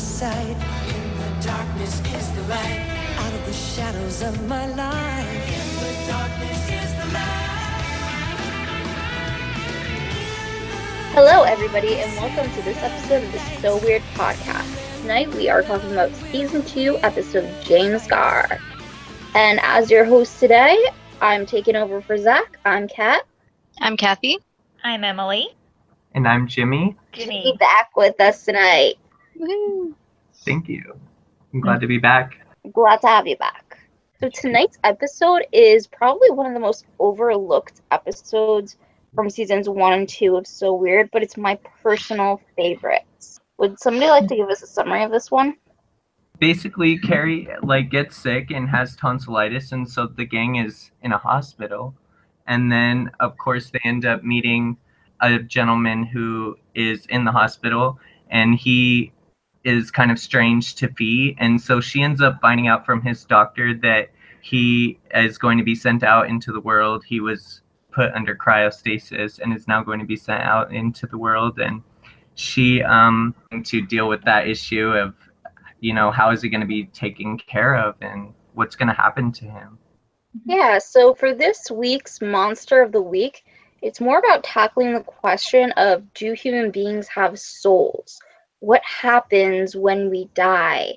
sight. In the darkness is the light. Out of the shadows of my life. In the darkness is the light. Hello, everybody, and welcome to this episode of the So Weird podcast. Tonight we are talking about season two, episode James Garr. And as your host today, I'm taking over for Zach. I'm Kat. I'm Kathy. I'm Emily. And I'm Jimmy. Be back with us tonight. Woohoo. Thank you. I'm glad to be back. Glad to have you back. So tonight's episode is probably one of the most overlooked episodes from seasons one and two of So Weird, but it's my personal favorites. Would somebody like to give us a summary of this one? Basically, Carrie like gets sick and has tonsillitis, and so the gang is in a hospital. And then, of course, they end up meeting a gentleman who is in the hospital, and he is kind of strange to Fi, and so she ends up finding out from his doctor that he is going to be sent out into the world. He was put under cryostasis and is now going to be sent out into the world, and she um to deal with that issue of you know how is he going to be taken care of and what's going to happen to him Yeah, so for this week's Monster of the Week, it's more about tackling the question of do human beings have souls? What happens when we die?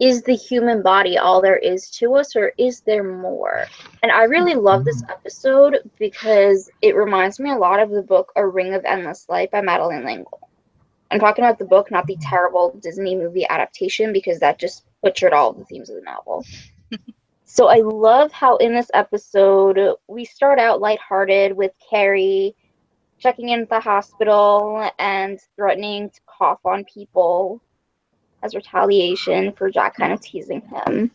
Is the human body all there is to us, or is there more? And I really love this mm-hmm. episode because it reminds me a lot of the book A Ring of Endless Light by Madeleine L'Engle. I'm talking about the book, not the terrible Disney movie adaptation, because that just butchered all the themes of the novel. So I love how in this episode we start out lighthearted with Carrie checking in at the hospital and threatening to cough on people as retaliation for Jack kind of teasing him.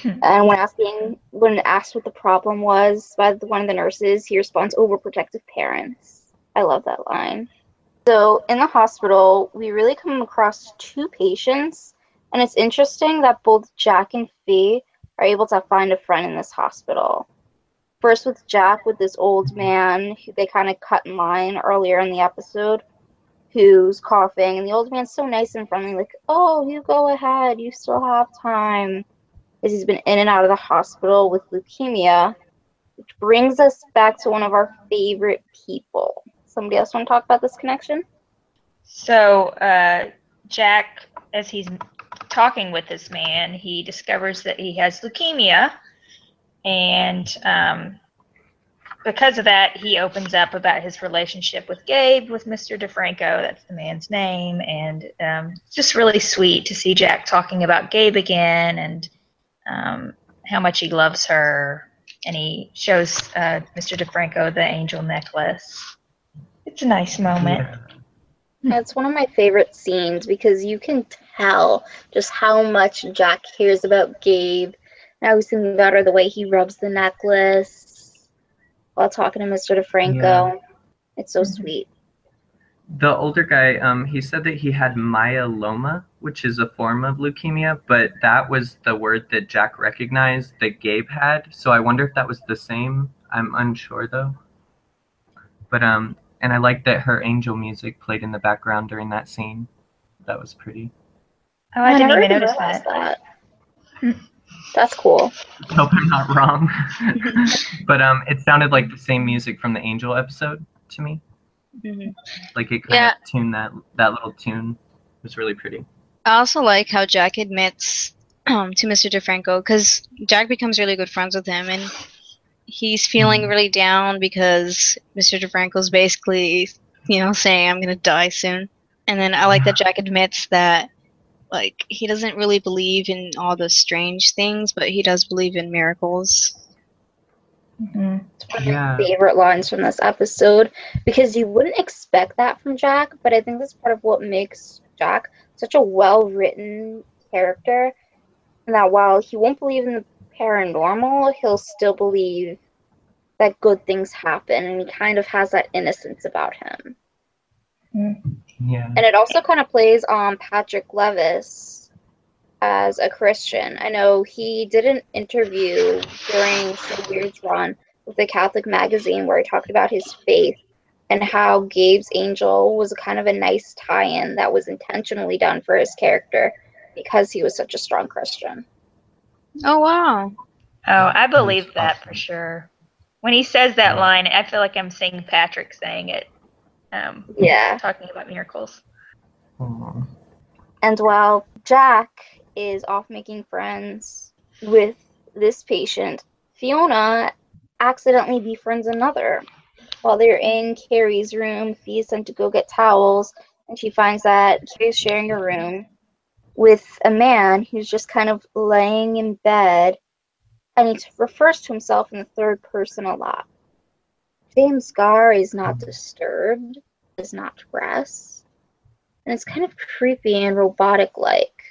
Hmm. and when asking when asked what the problem was by the, one of the nurses, he responds overprotective parents. I love that line. So in the hospital, we really come across two patients, and it's interesting that both Jack and Fi are able to find a friend in this hospital. First with Jack, with this old man who they kind of cut in line earlier in the episode, who's coughing, and the old man's so nice and friendly, like, "Oh, you go ahead, you still have time." As he's been in and out of the hospital with leukemia, which brings us back to one of our favorite people. Somebody else want to talk about this connection? So, uh, Jack, as he's talking with this man, he discovers that he has leukemia. And um, because of that, he opens up about his relationship with Gabe, with Mr. DeFranco. That's the man's name. And um, just really sweet to see Jack talking about Gabe again and um, how much he loves her. And he shows uh, Mr. DeFranco the angel necklace. It's a nice moment. It's one of my favorite scenes because you can tell just how much Jack cares about Gabe. And I was thinking about her the way he rubs the necklace while talking to Mr. DeFranco. It's so sweet. the older guy um he said that he had myeloma which is a form of leukemia but that was the word that jack recognized that gabe had so i wonder if that was the same i'm unsure though but um and i like that her angel music played in the background during that scene that was pretty Oh, I didn't never even notice that. that. That's cool. hope i'm not wrong but um it sounded like the same music from the angel episode to me Mhm. like it kind Yeah. of tuned that that little tune it was really pretty I also like how Jack admits um, to Mr. DeFranco because Jack becomes really good friends with him, and he's feeling Mhm. really down because Mr. DeFranco's basically, you know, saying I'm gonna die soon. And then I like that Jack admits that, like, he doesn't really believe in all the strange things, but he does believe in miracles. Mhm. It's one of Yeah. my favorite lines from this episode because you wouldn't expect that from Jack, but I think that's part of what makes Jack such a well written character. And that while he won't believe in the paranormal, he'll still believe that good things happen and he kind of has that innocence about him. Yeah And it also kind of plays on Patrick Levis as a Christian. I know he did an interview during So Weird's run with the Catholic magazine where he talked about his faith and how Gabe's angel was kind of a nice tie in that was intentionally done for his character because he was such a strong Christian. Oh wow. Oh, I believe that for sure. When he says that line, I feel like I'm seeing Patrick saying it, um, Yeah. talking about miracles. And while Jack is off making friends with this patient, Fiona accidentally befriends another. While they're in Carrie's room, Fi is sent to go get towels, and she finds that Carrie's sharing a room with a man who's just kind of laying in bed, and he refers to himself in the third person a lot. James Garr is not mm-hmm. disturbed, does not rest, and it's kind of creepy and robotic like.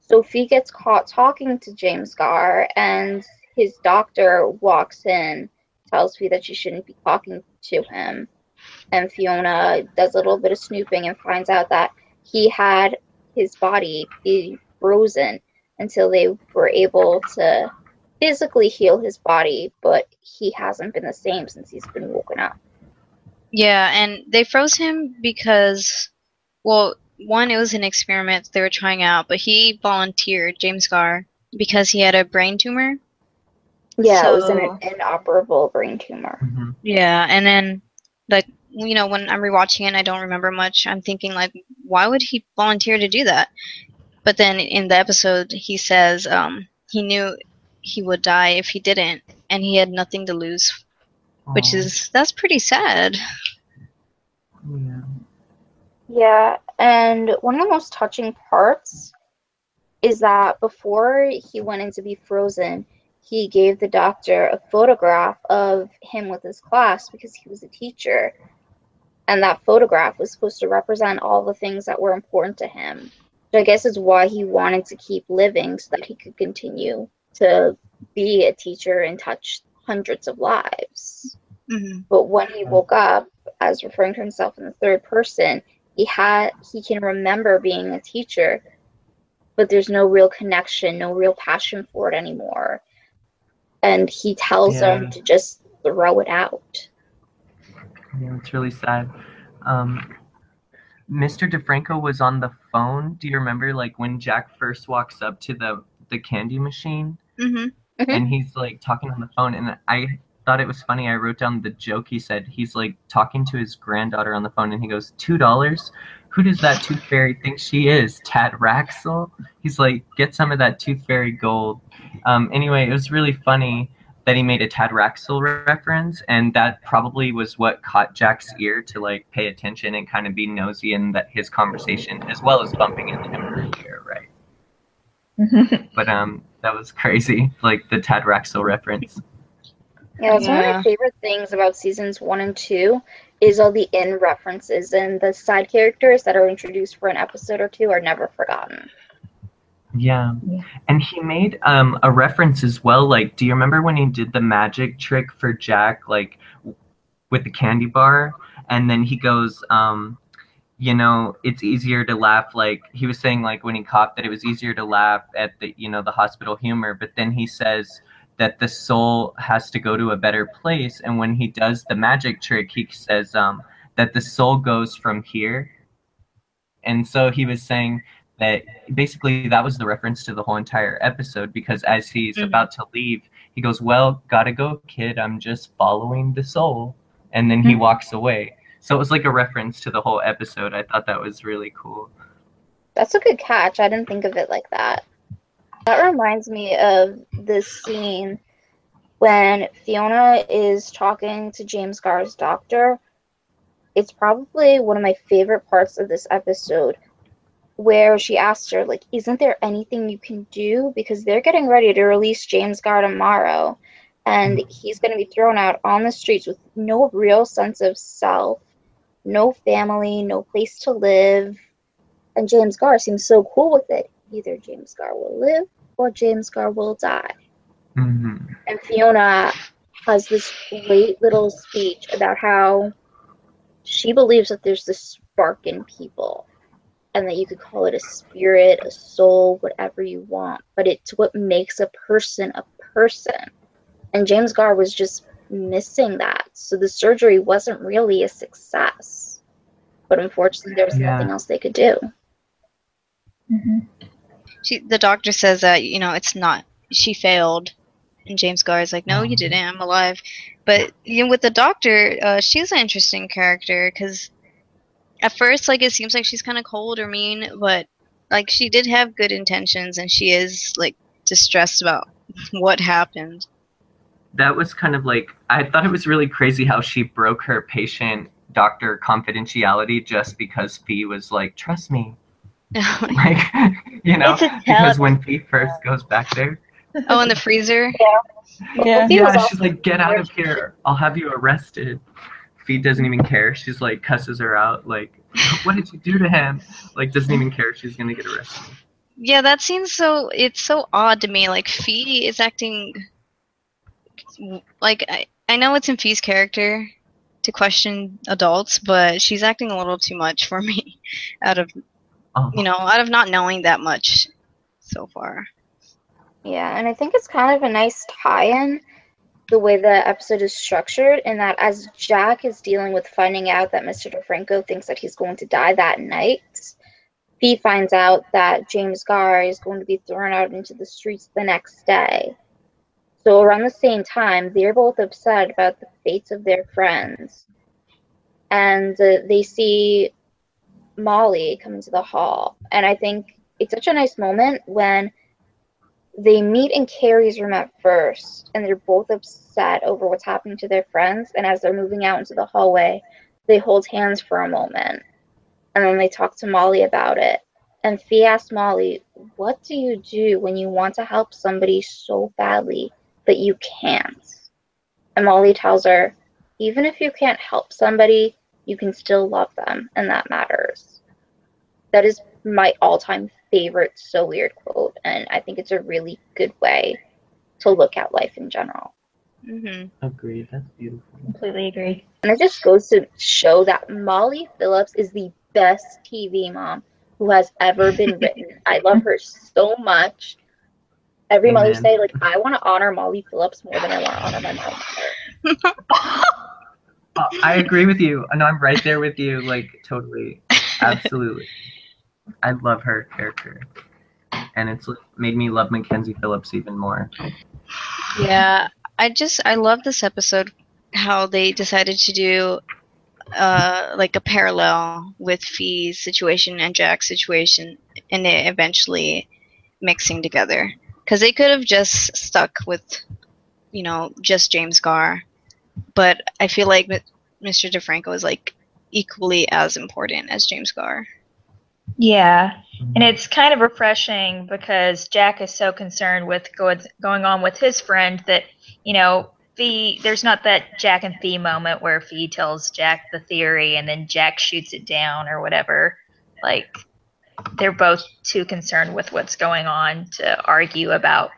Sophie gets caught talking to James Garr, and his doctor walks in, tells Fi that she shouldn't be talking to him. And Fiona does a little bit of snooping and finds out that he had his body be frozen until they were able to physically heal his body, but he hasn't been the same since he's been woken up. Yeah, and they froze him because, well, one, it was an experiment they were trying out, but he volunteered, James Garr, because he had a brain tumor. Yeah, it was an inoperable brain tumor. Mhm. Yeah, and then, like, you know, when I'm rewatching it and I don't remember much, I'm thinking, like, why would he volunteer to do that? But then in the episode, he says um, he knew he would die if he didn't, and he had nothing to lose, which Aw. is, that's pretty sad. yeah. Yeah, and one of the most touching parts is that before he went in to be frozen, he gave the doctor a photograph of him with his class because he was a teacher. And that photograph was supposed to represent all the things that were important to him. So I guess is why he wanted to keep living so that he could continue to be a teacher and touch hundreds of lives. hmm But when he woke up, as referring to himself in the third person, he had he can remember being a teacher, but there's no real connection, no real passion for it anymore. And he tells Yeah. them to just throw it out. Yeah, it's really sad. Um, Mr. DeFranco was on the phone. Do you remember, like, when Jack first walks up to the the candy machine hmm Mhm. and he's like talking on the phone, and I thought it was funny. I wrote down the joke he said. He's like talking to his granddaughter on the phone, and he goes, two dollars. Who does that tooth fairy think she is? Tad Raxel? He's like, get some of that tooth fairy gold. Um, anyway, it was really funny that he made a Tad Raxel re- reference, and that probably was what caught Jack's ear to like pay attention and kind of be nosy in that his conversation, as well as bumping into him earlier, right? But um, that was crazy, like the Tad Raxel reference. Yeah, that's one of my favorite things about seasons one and two is all the in references and the side characters that are introduced for an episode or two are never forgotten. Yeah. Yeah. And he made um a reference as well. Like, do you remember when he did the magic trick for Jack, like w- with the candy bar? And then he goes, um, you know, it's easier to laugh like he was saying like when he coughed that it was easier to laugh at the you know the hospital humor, but then he says that the soul has to go to a better place and when he does the magic trick he says um that the soul goes from here and so he was saying that basically that was the reference to the whole entire episode because as he's Mhm. about to leave he goes well gotta go kid i'm just following the soul and then he Mhm. walks away so it was like a reference to the whole episode i thought that was really cool That's a good catch. I didn't think of it like that. That reminds me of this scene when Fiona is talking to James Garr's doctor. It's probably one of my favorite parts of this episode where she asks her, like, isn't there anything you can do? Because they're getting ready to release James Garr tomorrow, and he's going to be thrown out on the streets with no real sense of self, no family, no place to live. And James Garr seems so cool with it. Either James Garr will live or James Garr will die. hmm And Fiona has this great little speech about how she believes that there's this spark in people and that you could call it a spirit, a soul, whatever you want, but it's what makes a person a person. And James Garr was just missing that. So the surgery wasn't really a success. But unfortunately, there was Yeah. nothing else they could do. she the doctor says that you know it's not she failed, and James Garr is like, no, you didn't. I'm alive. But you know, with the doctor, uh, she's an interesting character because at first, like, it seems like she's kind of cold or mean, but like she did have good intentions, and she is like distressed about what happened. That was kind of like I thought it was really crazy how she broke her patient doctor confidentiality just because Fi was like, "Trust me," like you know, because when Fi first goes back there, oh, in the freezer. Yeah. He was yeah, also she's like, "Get out of here! I'll have you arrested." Fi doesn't even care. She's like cusses her out, like, "What did you do to him?" Like doesn't even care. She's gonna get arrested. Yeah, that seems so. It's so odd to me. Like Fi is acting like I. I know it's in Fi's character to question adults, but she's acting a little too much for me. Out of Oh, you know, out of not knowing that much so far. Yeah, and I think it's kind of a nice tie-in the way the episode is structured in that as Jack is dealing with finding out that Mr. DeFranco thinks that he's going to die that night, Fi finds out that James Garr is going to be thrown out into the streets the next day. So around the same time, they're both upset about the fates of their friends. And uh, they see Molly come into the hall. And I think it's such a nice moment when they meet in Carrie's room at first, and they're both upset over what's happening to their friends. And as they're moving out into the hallway, they hold hands for a moment, and then they talk to Molly about it. And Fee asks Molly, "What do you do when you want to help somebody so badly but you can't?" And Molly tells her, "Even if you can't help somebody, you can still love them, and that matters." That is my all-time favorite so weird quote and i think it's a really good way to look at life in general hmm agreed. That's beautiful. Completely agree. and it just goes to show that molly phillips is the best tv mom who has ever been written i love her so much every mother's day like i want to honor molly phillips more than i want to honor my mom I agree with you. No, I'm right there with you. Like totally, absolutely. I love her character, and it's made me love Mackenzie Phillips even more. Yeah, I just I love this episode how they decided to do uh like a parallel with Fi's situation and Jack's situation and it eventually mixing together cuz they could have just stuck with you know just James Garr but I feel like Mr. DeFranco is like equally as important as James Garr. Yeah. And it's kind of refreshing because Jack is so concerned with go- going on with his friend that, you know, Fi, there's not that Jack and Fi moment where Fi tells Jack the theory and then Jack shoots it down or whatever. Like, they're both too concerned with what's going on to argue about,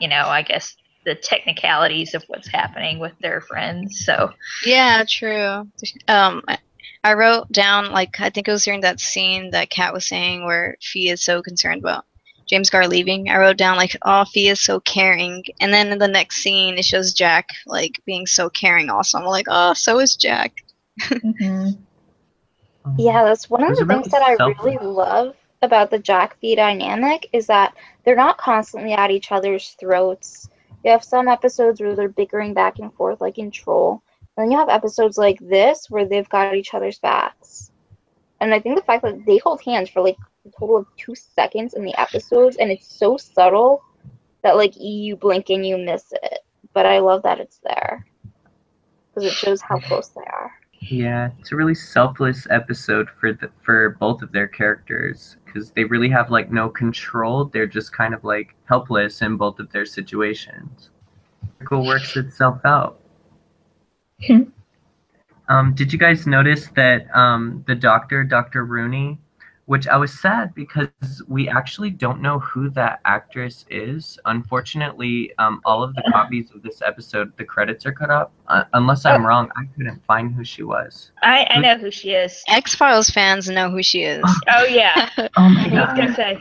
you know, I guess the technicalities of what's happening with their friends. So, Yeah, true. Um, I- I wrote down like I think it was during that scene that Kat was saying where Fi is so concerned about James Garr leaving. I wrote down like, "Oh, Fi is so caring," and then in the next scene it shows Jack like being so caring. Also, I'm like, "Oh, so is Jack." Yeah, that's one of Those the things that I selfless. really love about the Jack Fi dynamic is that they're not constantly at each other's throats. You have some episodes where they're bickering back and forth, like in Troll. And then you have episodes like this where they've got each other's backs. And I think the fact that they hold hands for like a total of two seconds in the episodes, and it's so subtle that like you blink and you miss it. But I love that it's there because it shows how close they are. Yeah, it's a really selfless episode for the for both of their characters because they really have like no control. They're just kind of like helpless in both of their situations. Circle works itself out. Hmm. um, did you guys notice that um, the doctor, Dr. Rooney, which I was sad because we actually don't know who that actress is. Unfortunately, um, all of the copies of this episode, the credits are cut up. Uh, unless I'm wrong, I couldn't find who she was. I, I know who she is. X Files fans know who she is. Oh, yeah. Oh my I was going to say,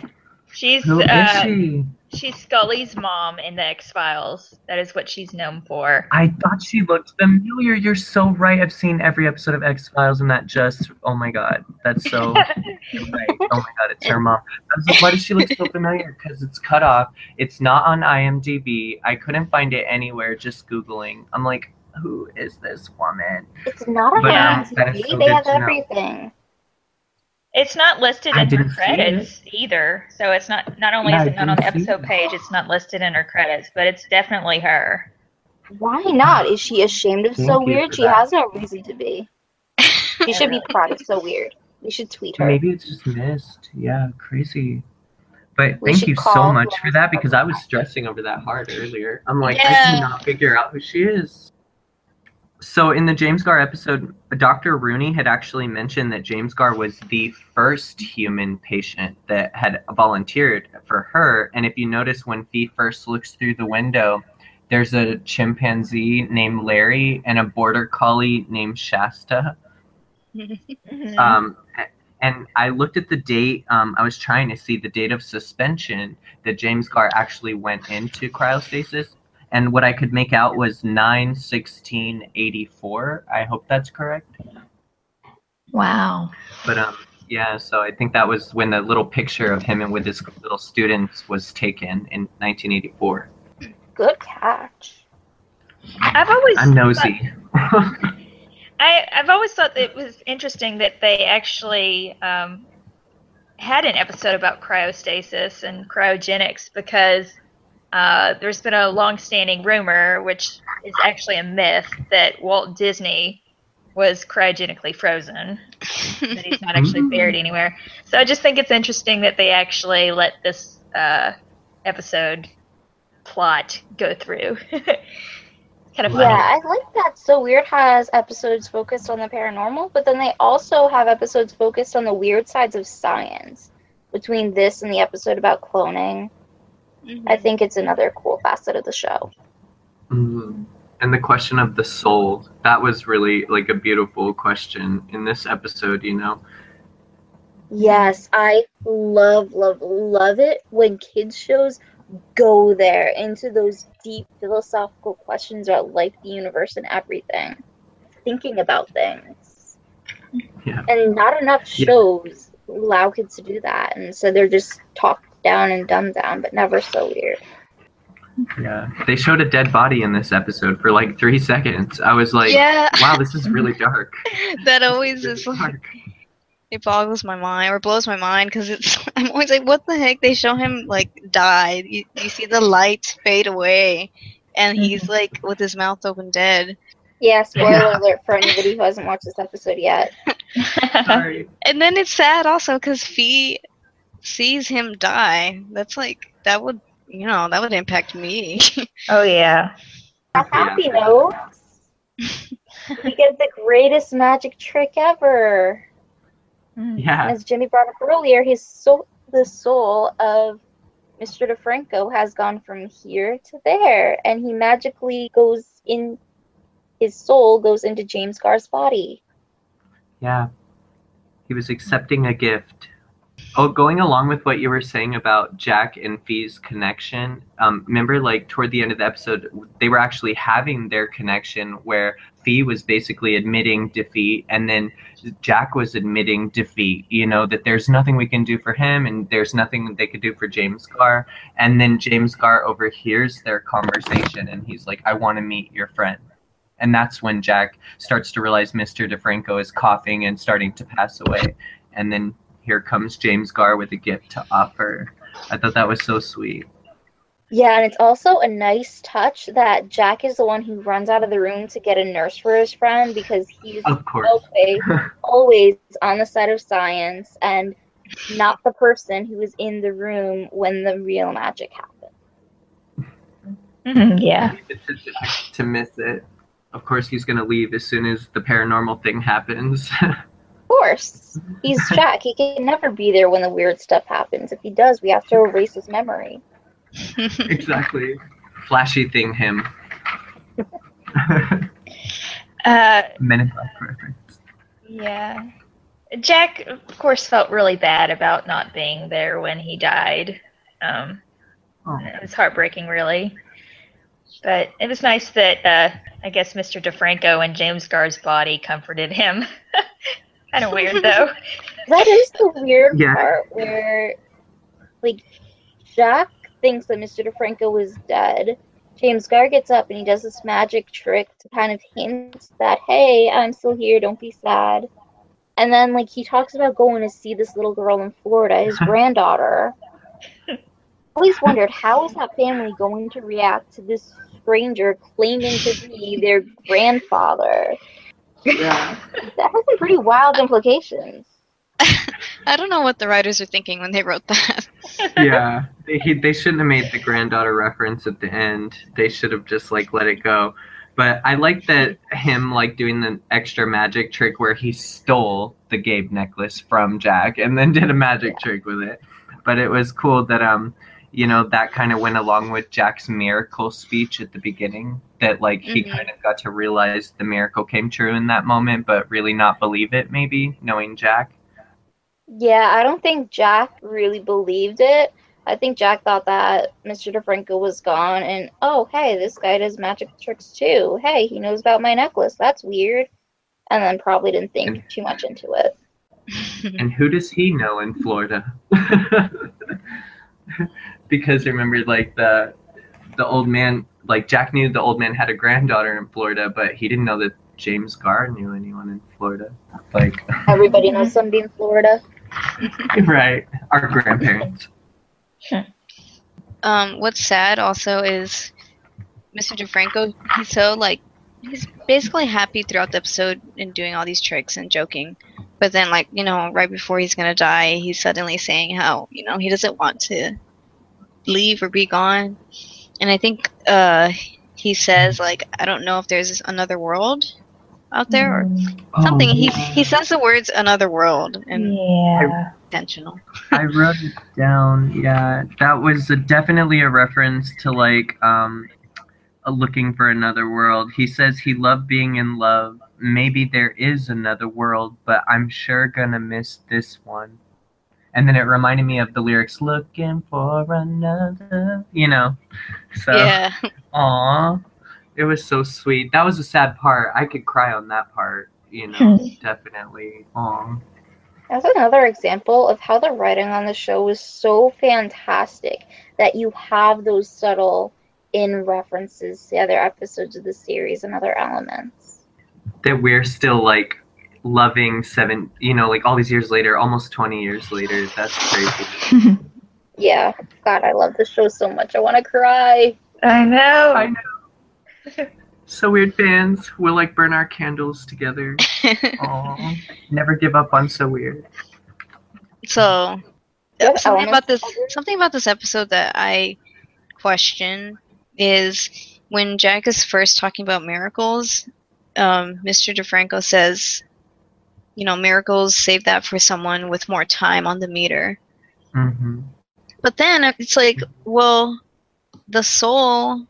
she's, Who is uh, she? She's Scully's mom in the X Files. That is what she's known for. I thought she looked familiar. You're so right. I've seen every episode of X Files, and that just oh my god, that's so right. Oh my god, it's her mom. I was like, why does she look so familiar? Because it's cut off. It's not on IMDb. I couldn't find it anywhere. Just googling. I'm like, who is this woman? It's not on But, um, IMDb. so they have everything. know. Everything. It's not listed I in her credits either. So it's not not only Yeah, is I it not on the episode it. page, it's not listed in her credits, but it's definitely her. Why not? Is she ashamed of Thank so weird? She that. has no reason to be. She should be proud of so weird. We should tweet her. Maybe it's just missed. Yeah, crazy. But We thank you so much for that because I was stressing over that hard earlier. I'm like, I Yeah. cannot figure out who she is. So in the James Garr episode, Dr. Rooney had actually mentioned that James Garr was the first human patient that had volunteered for her. And if you notice when Fi first looks through the window, there's a chimpanzee named Larry and a border collie named Shasta. Mhm. Um, and I looked at the date. Um, I was trying to see the date of suspension that James Garr actually went into cryostasis. And what I could make out was 9 16 84. I hope that's correct. Wow. But um, yeah, so I think that was when the little picture of him and with his little students was taken in 1984. Good catch. I've always I'm nosy. I, I've always thought that it was interesting that they actually um, had an episode about cryostasis and cryogenics because uh, there's been a long-standing rumor, which is actually a myth, that Walt Disney was cryogenically frozen, that he's not actually buried anywhere. So I just think it's interesting that they actually let this uh, episode plot go through. kind of funny. Yeah, I like that. So Weird has episodes focused on the paranormal, but then they also have episodes focused on the weird sides of science. Between this and the episode about cloning, I think it's another cool facet of the show. Mhm. And the question of the soul, that was really like a beautiful question in this episode, you know? Yes, I love, love, love it when kids shows go there into those deep philosophical questions about life, the universe, and everything. Thinking about things. Yeah. And not enough Yeah. shows allow kids to do that. And so they're just talked down and dumbed down, but never so weird. Yeah. They showed a dead body in this episode for like three seconds. I was like, yeah, wow, this is really dark. that always is really like dark. it boggles my mind or blows my mind because it's I'm always like, what the heck? They show him like die. You, you see the lights fade away, and he's mm-hmm. like with his mouth open, dead. Yeah, spoiler Yeah. alert for anybody who hasn't watched this episode yet. Sorry. And then it's sad also because Fi sees him die. That's like that would you know that would impact me. oh yeah. A happy note. we get the greatest magic trick ever. Mm. Yeah. As Jimmy brought up earlier, his soul, the soul of Mr. DeFranco has gone from here to there, and he magically goes in. His soul goes into James Garr's body. Yeah. He was accepting a gift. Oh, going along with what you were saying about Jack and Fi's connection, um, remember, like, toward the end of the episode, they were actually having their connection where Fi was basically admitting defeat, and then Jack was admitting defeat, you know, that there's nothing we can do for him, and there's nothing they could do for James Garr. And then James Garr overhears their conversation, and he's like, I want to meet your friend. And that's when Jack starts to realize Mr. DeFranco is coughing and starting to pass away. And then here comes James Garr with a gift to offer. I thought that was so sweet. Yeah, and it's also a nice touch that Jack is the one who runs out of the room to get a nurse for his friend because he's Of course. always, always on the side of science and not the person who is in the room when the real magic happened. Mhm, yeah. to, to miss it. Of course, he's going to leave as soon as the paranormal thing happens. Of course, he's Jack. He can never be there when the weird stuff happens. If he does, we have to erase his memory. exactly. Flashy thing, him. Uh, Men in Black reference. yeah. Jack, of course, felt really bad about not being there when he died. Um, Oh. It was heartbreaking, really. But it was nice that uh, I guess Mr. DeFranco and James Garr's body comforted him. Kind of weird, though. That is the weird Yeah. part where, like, Jack thinks that Mr. DeFranco is dead. James Garr gets up and he does this magic trick to kind of hint that, hey, I'm still here, don't be sad. And then, like, he talks about going to see this little girl in Florida, his granddaughter. Always wondered how is that family going to react to this stranger claiming to be their grandfather? Yeah. That has some pretty wild implications. I don't know what the writers were thinking when they wrote that. yeah. They, he, they shouldn't have made the granddaughter reference at the end. They should have just like let it go. But I like that him like doing the extra magic trick where he stole the Gabe necklace from Jack and then did a magic trick with it. But it was cool that um you know that kind of went along with Jack's miracle speech at the beginning that like he Mhm. kind of got to realize the miracle came true in that moment but really not believe it maybe knowing Jack. Yeah, I don't think Jack really believed it. I think Jack thought that Mr. DeFranco was gone and, oh, hey, this guy does magic tricks too. Hey, he knows about my necklace. That's weird. And then probably didn't think And- too much into it. And who does he know in Florida? because remember, like the the old man, like Jack knew the old man had a granddaughter in Florida, but he didn't know that James Garr knew anyone in Florida. Like, Everybody knows somebody in Florida. right, our grandparents. um, what's sad also is Mr. DeFranco. He's so like he's basically happy throughout the episode and doing all these tricks and joking, but then like you know right before he's gonna die, he's suddenly saying how you know he doesn't want to leave or be gone, and I think uh he says like I don't know if there's another world out there or something. Oh, he he says the words another world and Yeah. intentional. I wrote it down. Yeah, that was a, definitely a reference to like um, a looking for another world. He says he loved being in love. Maybe there is another world, but I'm sure gonna miss this one. And then it reminded me of the lyrics, "Looking for another," you know. So, yeah. aw, it was so sweet. That was a sad part. I could cry on that part. You know, definitely. Aw. That's another example of how the writing on the show was so fantastic that you have those subtle in references to other episodes of the series and other elements. that we're still like loving seven you know like all these years later almost 20 years later that's crazy Yeah, God, I love the show so much. I want to cry. I know. I know. so weird fans we'll like burn our candles together Aww. never give up on so weird So Do something about this something about this episode that I question is when Jack is first talking about miracles, um, Mr. DeFranco says, you know, miracles save that for someone with more time on the meter. hmm But then it's like, well, the soul,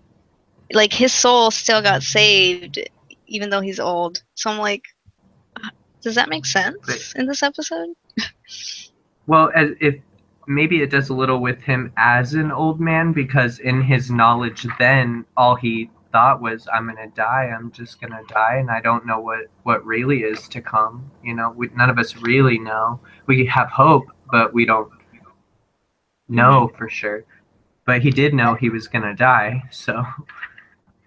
like his soul still got saved even though he's old. So I'm like, does that make sense in this episode? well as if maybe it does a little with him as an old man because in his knowledge then all he thought was i'm gonna die i'm just gonna die and i don't know what what really is to come you know we, none of us really know we have hope but we don't know for sure but he did know he was gonna die so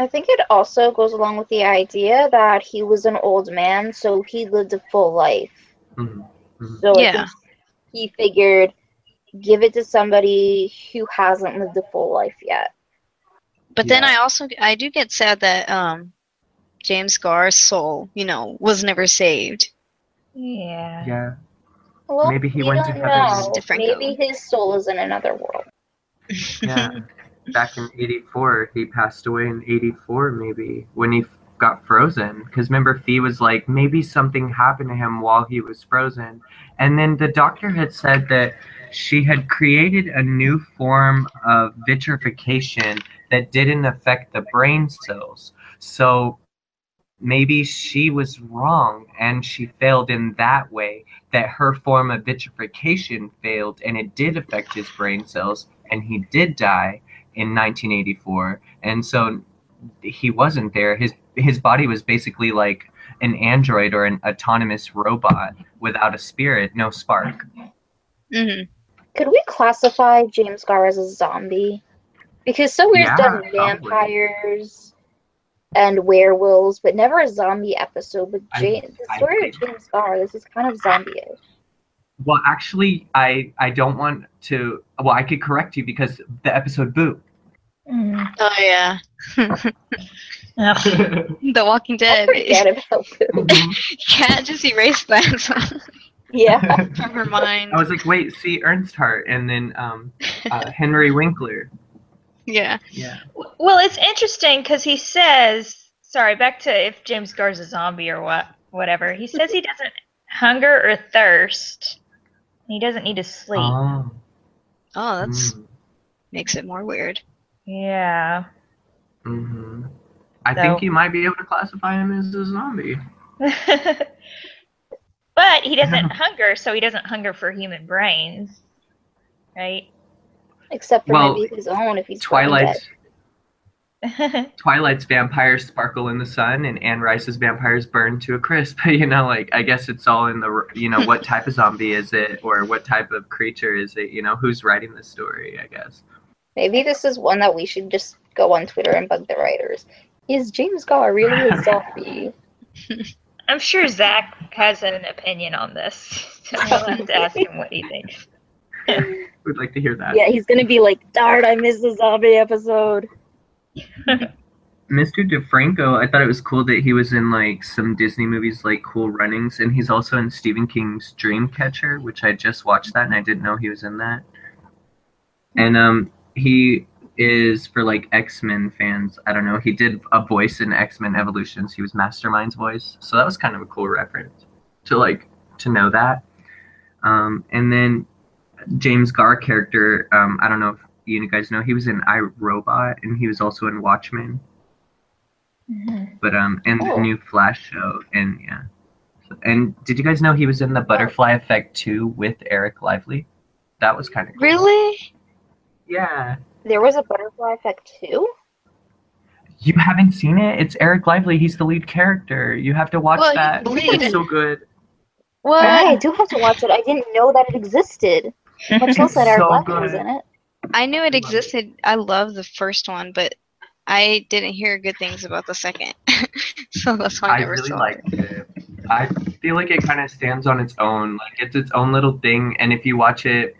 I think it also goes along with the idea that he was an old man, so he lived a full life. mhm. So Yeah. he figured, give it to somebody who hasn't lived a full life yet. But then I also I do get sad that um James Garr's soul, you know, was never saved. Yeah. yeah Well, Maybe he we went to don't heaven. know. Different Maybe his soul is in another world. yeah back in 84 he passed away in 84 maybe when he f- got frozen because remember fi was like maybe something happened to him while he was frozen and then the doctor had said that she had created a new form of vitrification that didn't affect the brain cells so maybe she was wrong and she failed in that way that her form of vitrification failed and it did affect his brain cells and he did die in 1984, and so he wasn't there. His his body was basically like an android or an autonomous robot without a spirit, no spark. hmm Could we classify James Garr as a zombie? Because so we've Yeah, done probably. vampires and werewolves, but never a zombie episode. But I- the story think- of James Barr, this is kind of zombie-ish. Well, actually, I I don't want to. Well, I could correct you because the episode Boo. Mm. Oh yeah, The Walking Dead. Forget about Boo. You can't just erase that Yeah. from her mind. I was like, wait, see Ernst Hart and then um, uh, Henry Winkler. Yeah. Yeah. Well, it's interesting because he says, sorry, back to if James Garr's a zombie or what, whatever. He says he doesn't hunger or thirst. He doesn't need to sleep. Oh. Oh, that's Mm, makes it more weird. Yeah. mhm. I So- think you might be able to classify him as a zombie. but he doesn't hunger, so he doesn't hunger for human brains, right? Except for Well, maybe his own if he's brain Twilight's. Twilight's vampires sparkle in the sun, and Anne Rice's vampires burn to a crisp. But you know, like I guess it's all in the you know what type of zombie is it, or what type of creature is it? You know, who's writing the story? I guess. Maybe this is one that we should just go on Twitter and bug the writers. Is James Garr really a zombie? I'm sure Zach has an opinion on this. So we'll have to ask him what he thinks. We'd like to hear that. yeah, he's gonna be like, darn, I missed the zombie episode. Mr. DeFranco, I thought it was cool that he was in like some Disney movies like Cool Runnings, and he's also in Stephen King's Dreamcatcher, which I just watched that and I didn't know he was in that. And um, he is for like X Men fans. I don't know. He did a voice in X Men Evolutions. He was Mastermind's voice, so that was kind of a cool reference to like to know that. Um, and then James Garr character. Um, I don't know if you guys know he was in I Robot, and he was also in Watchmen but um and the Oh. new flash show and yeah and did you guys know he was in the butterfly effect 2 with eric lively that was kind of cool. Really? yeah There was a butterfly effect too? you haven't seen it it's eric lively he's the lead character you have to watch Well, that he's it's so good What? I do have to watch it. I didn't know that it existed. Much less that Eric So Clapton was in it. I knew it it. existed. I love the first one, but I didn't hear good things about the second. so that's why I i never really saw liked it. it i feel like it kind of stands on its own like it's its own little thing and if you watch it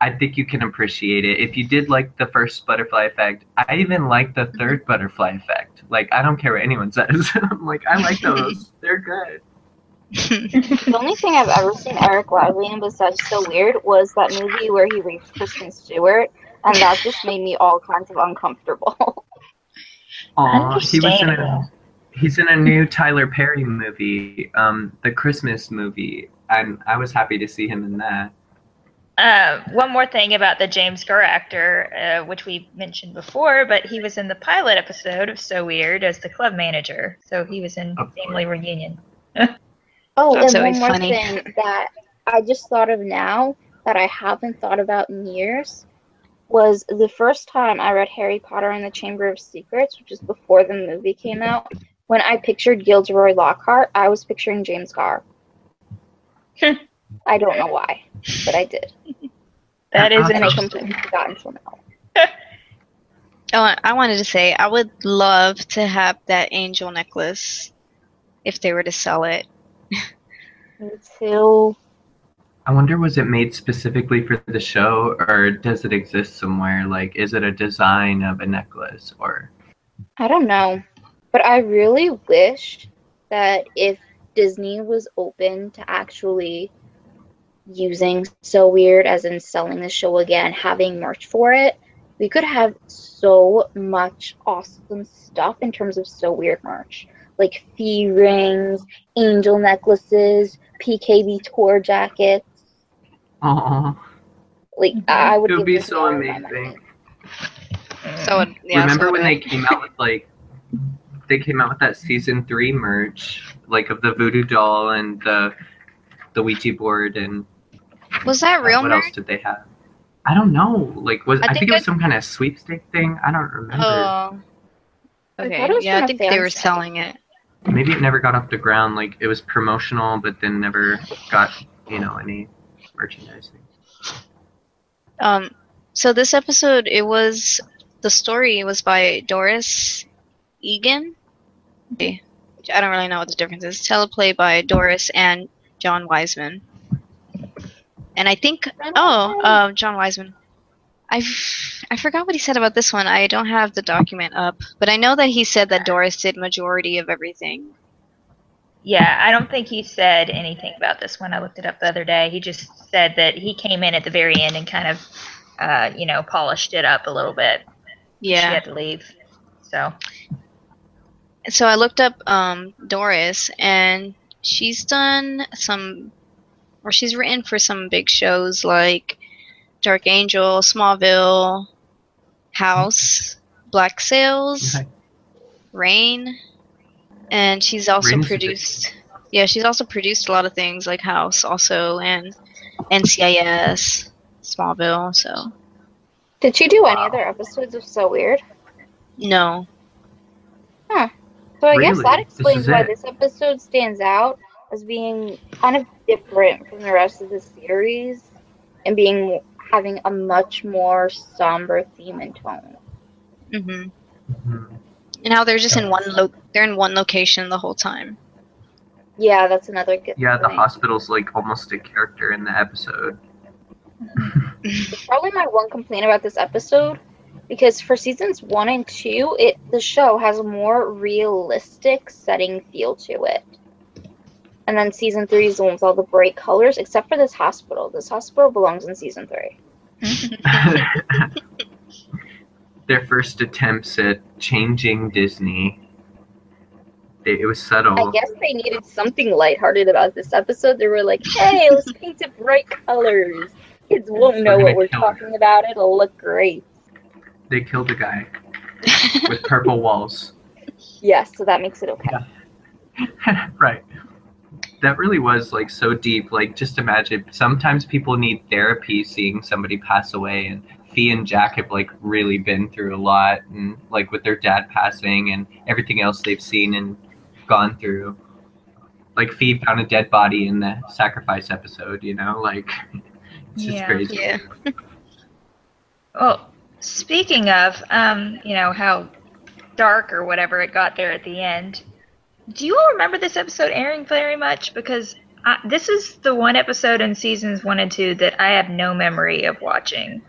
I think you can appreciate it. If you did like the first butterfly effect, I even like the third butterfly effect. Like I don't care what anyone says. I'm like I like those. They're good. The only thing I've ever seen Eric Lively in besides So Weird was that movie where he raped Kristen Stewart, and that just made me all kinds of uncomfortable. Aw, he was in a he's in a new Tyler Perry movie, um, the Christmas movie, and I was happy to see him in that. Uh, one more thing about the James Garr actor, uh, which we mentioned before, but he was in the pilot episode of So Weird as the club manager. So he was in Of Family Reunion. Oh, That's and one more funny. thing that I just thought of now that I haven't thought about in years was the first time I read Harry Potter and the Chamber of Secrets, which is before the movie came out. When I pictured Gilderoy Lockhart, I was picturing James Garr. I don't know why, but I did. That is And I interesting. completely forgot until now. Oh, I wanted to say I would love to have that angel necklace if they were to sell it. Until I wonder was it made specifically for the show or does it exist somewhere? Like is it a design of a necklace or I don't know. But I really wish that if Disney was open to actually using So Weird, as in selling the show again, having merch for it, we could have so much awesome stuff in terms of So Weird merch. Like fi rings, angel necklaces, PKB tour jackets. Oh, Like, I would It would be so amazing. So it- yeah, Remember so when they came out with like they came out with that season three merch, like of the voodoo doll and the the Ouija board and was that uh, real what merch? else did they have? I don't know. Like, was I I, think, think it was I- some kind of sweepstake thing. I don't remember. Oh. Okay. thought Yeah, I think they were site. selling it. Maybe it never got off the ground. Like, it was promotional, but then never got you know any merchandising. Um, so this episode, it was the story was by Doris Egan. I don't really know what the difference is. Teleplay by Doris and John Wiseman. And I think, oh, uh, John Wiseman. I I forgot what he said about this one. I don't have the document up, but I know that he said that Doris did majority of everything. Yeah, I don't think he said anything about this one. I looked it up the other day. He just said that he came in at the very end and kind of, uh, you know, polished it up a little bit. Yeah, she had to leave. So, so I looked up um, Doris, and she's done some, or she's written for some big shows like Dark Angel, Smallville, House, Black Sails, Okay. Rain, and she's also Rain's produced. Yeah, she's also produced a lot of things like House, also, and NCIS, Smallville. So Did she do any other episodes of So Weird? no, Huh. So I guess that explains is why it. this episode stands out as being kind of different from the rest of the series and being having a much more somber theme and tone. hmm Mhm. and how they're just in one lo- they're in one location the whole time. Yeah, that's another good Yeah, the point. hospital's like almost a character in the episode. It's probably my one complaint about this episode because for seasons one and two, it the show has a more realistic setting feel to it. And then season three is the one with all the bright colors, except for this hospital. This hospital belongs in season three. Their first attempts at changing Disney. It, it was subtle. I guess they needed something lighthearted about this episode. They were like, "Hey, let's paint it bright colors. Kids won't know what we're talking about. It'll look great." They killed a guy with purple walls. Yes, so that makes it okay. right. That really was like so deep. Like, just imagine. Sometimes people need therapy seeing somebody pass away, and Fi and Jack have like really been through a lot, and like with their dad passing and everything else they've seen and gone through. Like Fi found a dead body in the sacrifice episode. You know, like it's just Yeah. crazy. Yeah. well, speaking of, um, you know, how dark or whatever it got there at the end, do you all remember this episode airing very much? Because I, this is the one episode in seasons one and two that I have no memory of watching.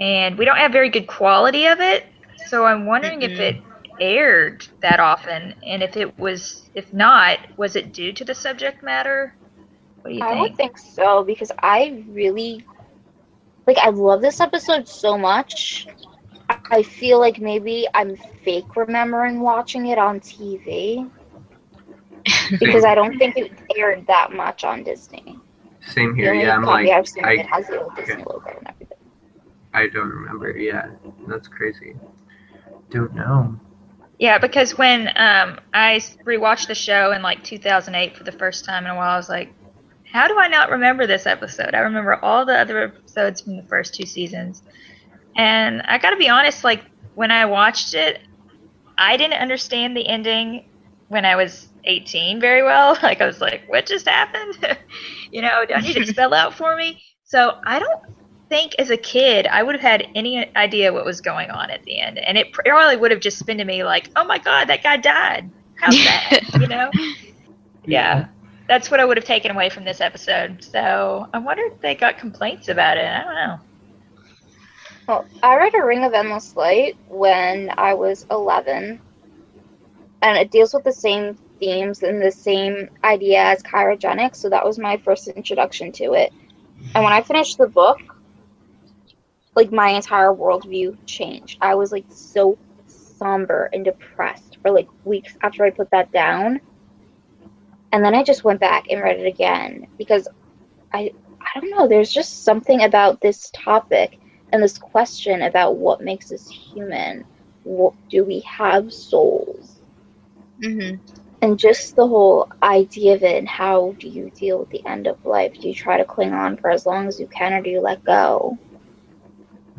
And we don't have very good quality of it. So I'm wondering if it aired that often. And if it was, if not, was it due to the subject matter? What do you think? I think? would think so because I really like I love this episode so much. I- I feel like maybe I'm fake remembering watching it on TV because I don't think it aired that much on Disney. Same here. Yeah, I'm copy like, I've seen I, it has the old Disney okay. logo and everything. I don't remember. Yeah, that's crazy. Don't know. Yeah, because when um, I s- rewatched the show in like 2008 for the first time in a while, I was like, how do I not remember this episode? I remember all the other episodes from the first two seasons. And I got to be honest, like when I watched it, I didn't understand the ending when I was 18 very well. Like I was like, what just happened? you know, I need to spell out for me? So I don't think as a kid I would have had any idea what was going on at the end, and it probably would have just been to me like, "Oh my God, that guy died! How sad!" you know? Yeah, that's what I would have taken away from this episode. So I wonder if they got complaints about it. I don't know. Well, I read A Ring of Endless Light when I was 11, and it deals with the same themes and the same idea as cryogenics, so that was my first introduction to it. And when I finished the book, like my entire worldview changed. I was like so somber and depressed for like weeks after I put that down. And then I just went back and read it again because I I don't know, there's just something about this topic and this question about what makes us human. What, do we have souls? hmm And just the whole idea of it and how do you deal with the end of life? Do you try to cling on for as long as you can or do you let go?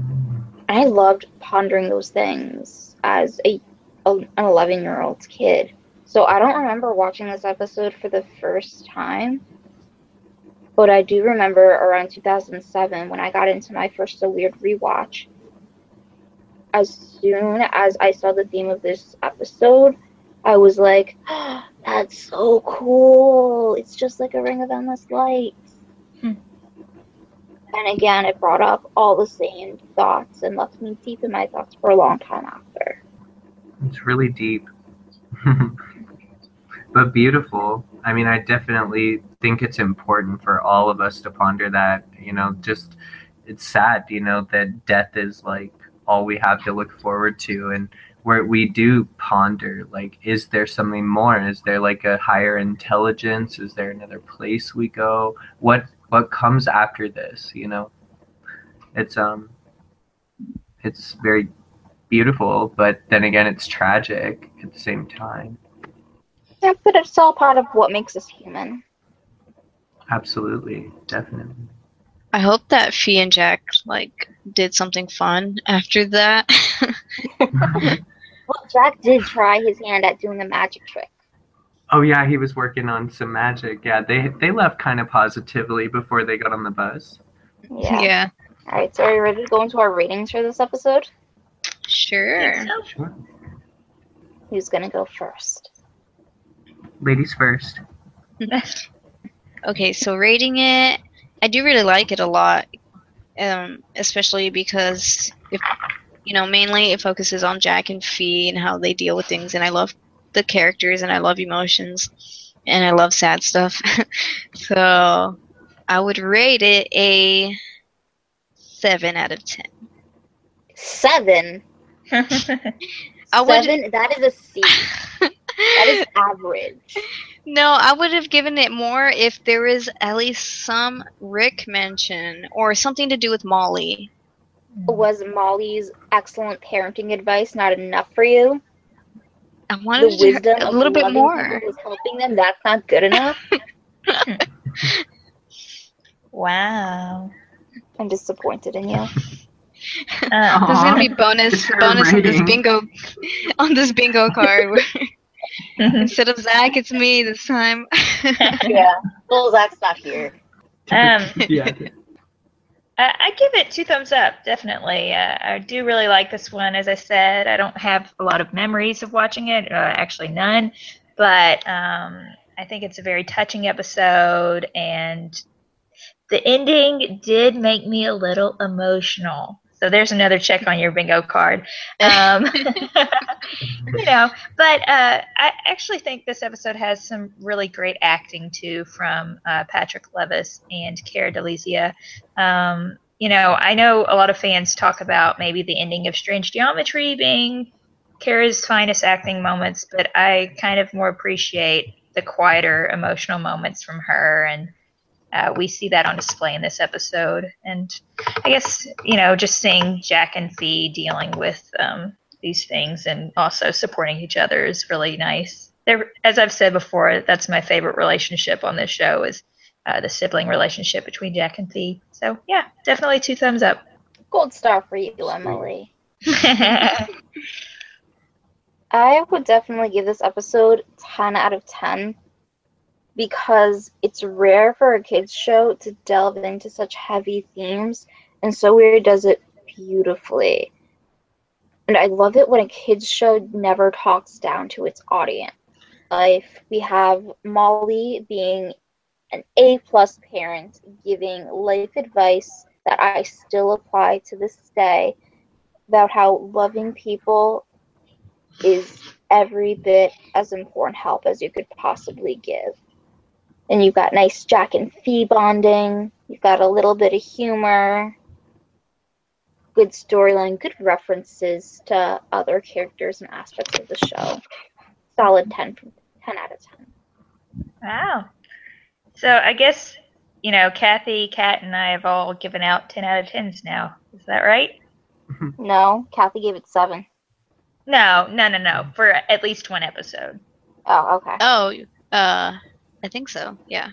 Mm-hmm. I loved pondering those things as a, a an 11 year old kid. So I don't remember watching this episode for the first time, but I do remember around 2007 when I got into my first So Weird rewatch. As soon as I saw the theme of this episode, I was like, oh, "That's so cool! It's just like a ring of endless light." Hmm. And again, it brought up all the same thoughts and left me deep in my thoughts for a long time after. It's really deep. but beautiful. I mean, I definitely think it's important for all of us to ponder that. You know, just it's sad, you know, that death is like all we have to look forward to. And where we do ponder, like, is there something more? Is there like a higher intelligence? Is there another place we go? What what comes after this? You know, it's um, it's very beautiful, but then again, it's tragic at the same time. Yeah, but it's all part of what makes us human. Absolutely, definitely. I hope that Fi and Jack like did something fun after that. Well, Jack did try his hand at doing a magic trick. Oh yeah, he was working on some magic. Yeah, they they left kind of positively before they got on the bus. Yeah. yeah. All right, so are you ready to go into our ratings for this episode? Sure. Sure. Who's gonna go first? Ladies first. Okay, so rating it, I do really like it a lot, um, especially because if you know, mainly it focuses on Jack and Fi and how they deal with things, and I love the characters and I love emotions and I love sad stuff. so I would rate it a seven out of ten. Seven. I would- Seven. That is a C. That is average. No, I would have given it more if there was at least some Rick mention or something to do with Molly. Was Molly's excellent parenting advice not enough for you? I The wanted to wisdom a of little bit more. people who's helping them. That's not good enough. wow. I'm disappointed in you. Uh, There's gonna be bonus bonus on this bingo on this bingo card. Where instead of Zach, it's me this time. yeah. Well, Zach's not here. Um, yeah. I, I give it two thumbs up, definitely. Uh, I do really like this one. As I said, I don't have a lot of memories of watching it, uh, actually none, but um, I think it's a very touching episode, and the ending did make me a little emotional. So there's another check on your bingo card. Um, you know, but uh, I actually think this episode has some really great acting too from uh, Patrick Levis and Cara DeLizia. Um, you know, I know a lot of fans talk about maybe the ending of Strange Geometry being Cara's finest acting moments, but I kind of more appreciate the quieter emotional moments from her, and uh, we see that on display in this episode. And I guess you know, just seeing Jack and Fi dealing with um, these things and also supporting each other is really nice. They're, as I've said before, that's my favorite relationship on this show is uh, the sibling relationship between Jack and Fi. So yeah, definitely two thumbs up. Gold star for you, Emily. I would definitely give this episode 10 out of 10 because it's rare for a kids show to delve into such heavy themes and So Weird does it beautifully. And I love it when a kids show never talks down to its audience. Life we have Molly being an A plus parent giving life advice that I still apply to this day about how loving people is every bit as important help as you could possibly give. And you've got nice Jack and Fi bonding, you've got a little bit of humor, good storyline, good references to other characters and aspects of the show. Solid 10, from- 10 out of 10. wow. So I guess you know Kathy, Kat, and I have all given out ten out of tens now. Is that right? No, Kathy gave it 7. No, no, no, no. For at least one episode. Oh, okay. Oh, uh, I think so. Yeah.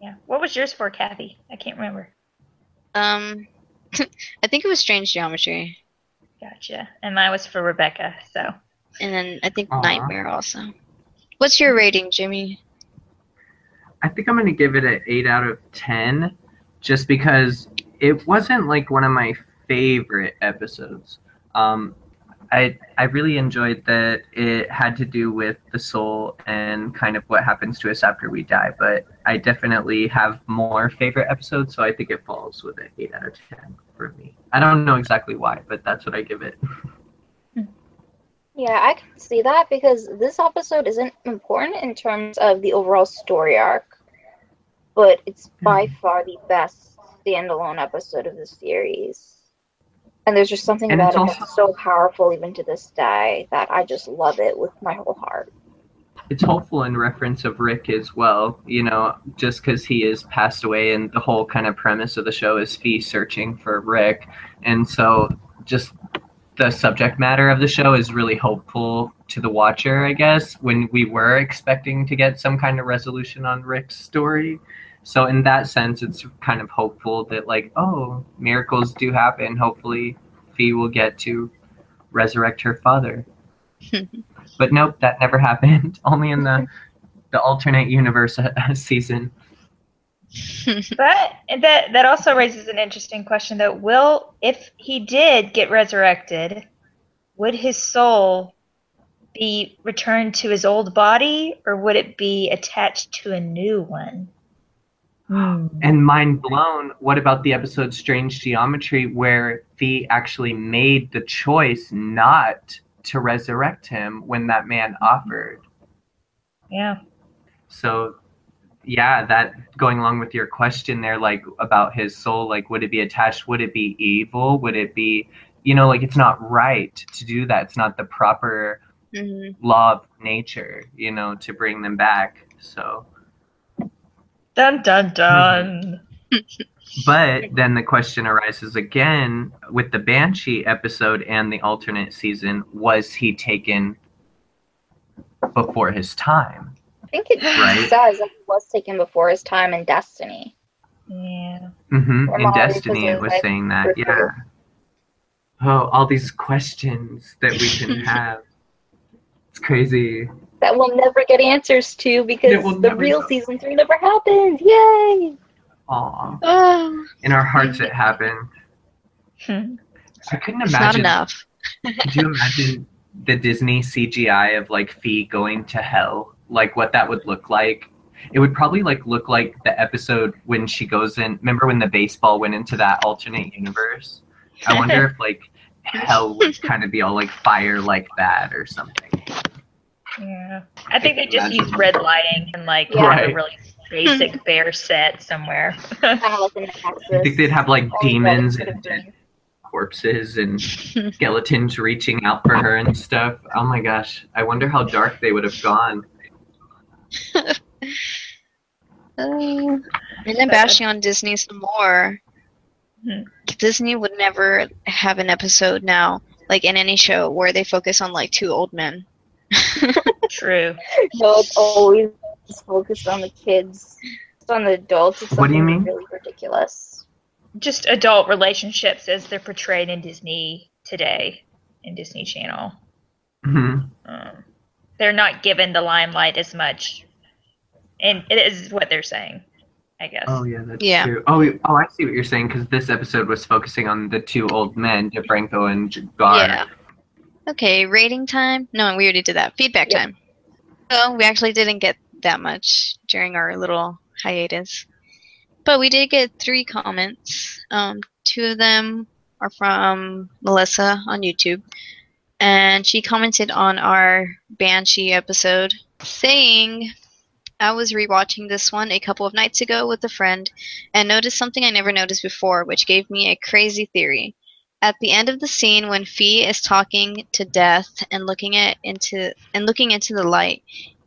Yeah. What was yours for, Kathy? I can't remember. Um, I think it was Strange Geometry. Gotcha. And mine was for Rebecca. So And then I think Aw. Nightmare also. What's your rating, Jimmy? I think I'm gonna give it an eight out of ten, just because it wasn't like one of my favorite episodes. Um, I I really enjoyed that it had to do with the soul and kind of what happens to us after we die. But I definitely have more favorite episodes, so I think it falls with an eight out of ten for me. I don't know exactly why, but that's what I give it. Yeah, I can see that because this episode isn't important in terms of the overall story arc, but it's by hmm. far the best standalone episode of the series. And there's just something And about it also- that's so powerful even to this day that I just love it with my whole heart. it's hopeful in reference of Rick as well, you know, just because he is passed away, and the whole kind of premise of the show is Fi searching for Rick, and so just the subject matter of the show is really hopeful to the watcher, I guess, when we were expecting to get some kind of resolution on Rick's story. So in that sense, it's kind of hopeful that like, oh, miracles do happen. Hopefully, Fi will get to resurrect her father. But nope, that never happened. Only in the the alternate universe uh, season. But that that also raises an interesting question though. Will if he did get resurrected, would his soul be returned to his old body or would it be attached to a new one? And mind blown, what about the episode Strange Geometry where Fi actually made the choice not to resurrect him when that man offered? Yeah. So yeah, that going along with your question there, like about his soul, like would it be attached? Would it be evil? Would it be you know, like it's not right to do that. It's not the proper Mhm. law of nature, you know, to bring them back. So Dun dun dun. But then the question arises again with the Banshee episode and the alternate season was he taken before his time? I think it Right. says that he was taken before his time in Destiny. Yeah. hmm In Destiny, it was I saying that. Yeah. prefer- Oh, all these questions that we can have. It's crazy. That we'll never get answers to because the real know. season three never happened. Yay! Aw. Oh, In our hearts, it happened. Hmm. I couldn't it's not enough. Could you imagine the Disney CGI of like Fi going to hell? Like what that would look like? It would probably like look like the episode when she goes in. Remember when the baseball went into that alternate universe? I wonder if like hell would kind of be all like fire like that or something. Yeah. I think they just Imagine. use red lighting and like Yeah. have Right. a really basic bare set somewhere. Kind of like in Texas. I think they'd have like demons and been. corpses and skeletons reaching out for her and stuff. Oh my gosh! I wonder how dark they would have gone. Uh, and then bashing on Disney some more. Hmm. Disney would never have an episode now, like in any show, where they focus on like two old men. True. No, it's always focused on the kids. It's on the adults. It's What do you mean? Really ridiculous. Just adult relationships as they're portrayed in Disney today, in Disney Channel. hmm Um, they're not given the limelight as much, and it is what they're saying, I guess. Oh yeah, that's Yeah. true. Oh, oh, I see what you're saying because this episode was focusing on the two old men, DeFranco and Garr. Yeah. Okay, rating time. No, we already did that. Feedback Yep. time. So we actually didn't get that much during our little hiatus, but we did get three comments. Um, two of them are from Melissa on YouTube, and she commented on our Banshee episode, saying, "I was rewatching this one a couple of nights ago with a friend, and noticed something I never noticed before, which gave me a crazy theory." At the end of the scene when Fi is talking to Death and looking into and looking into the light,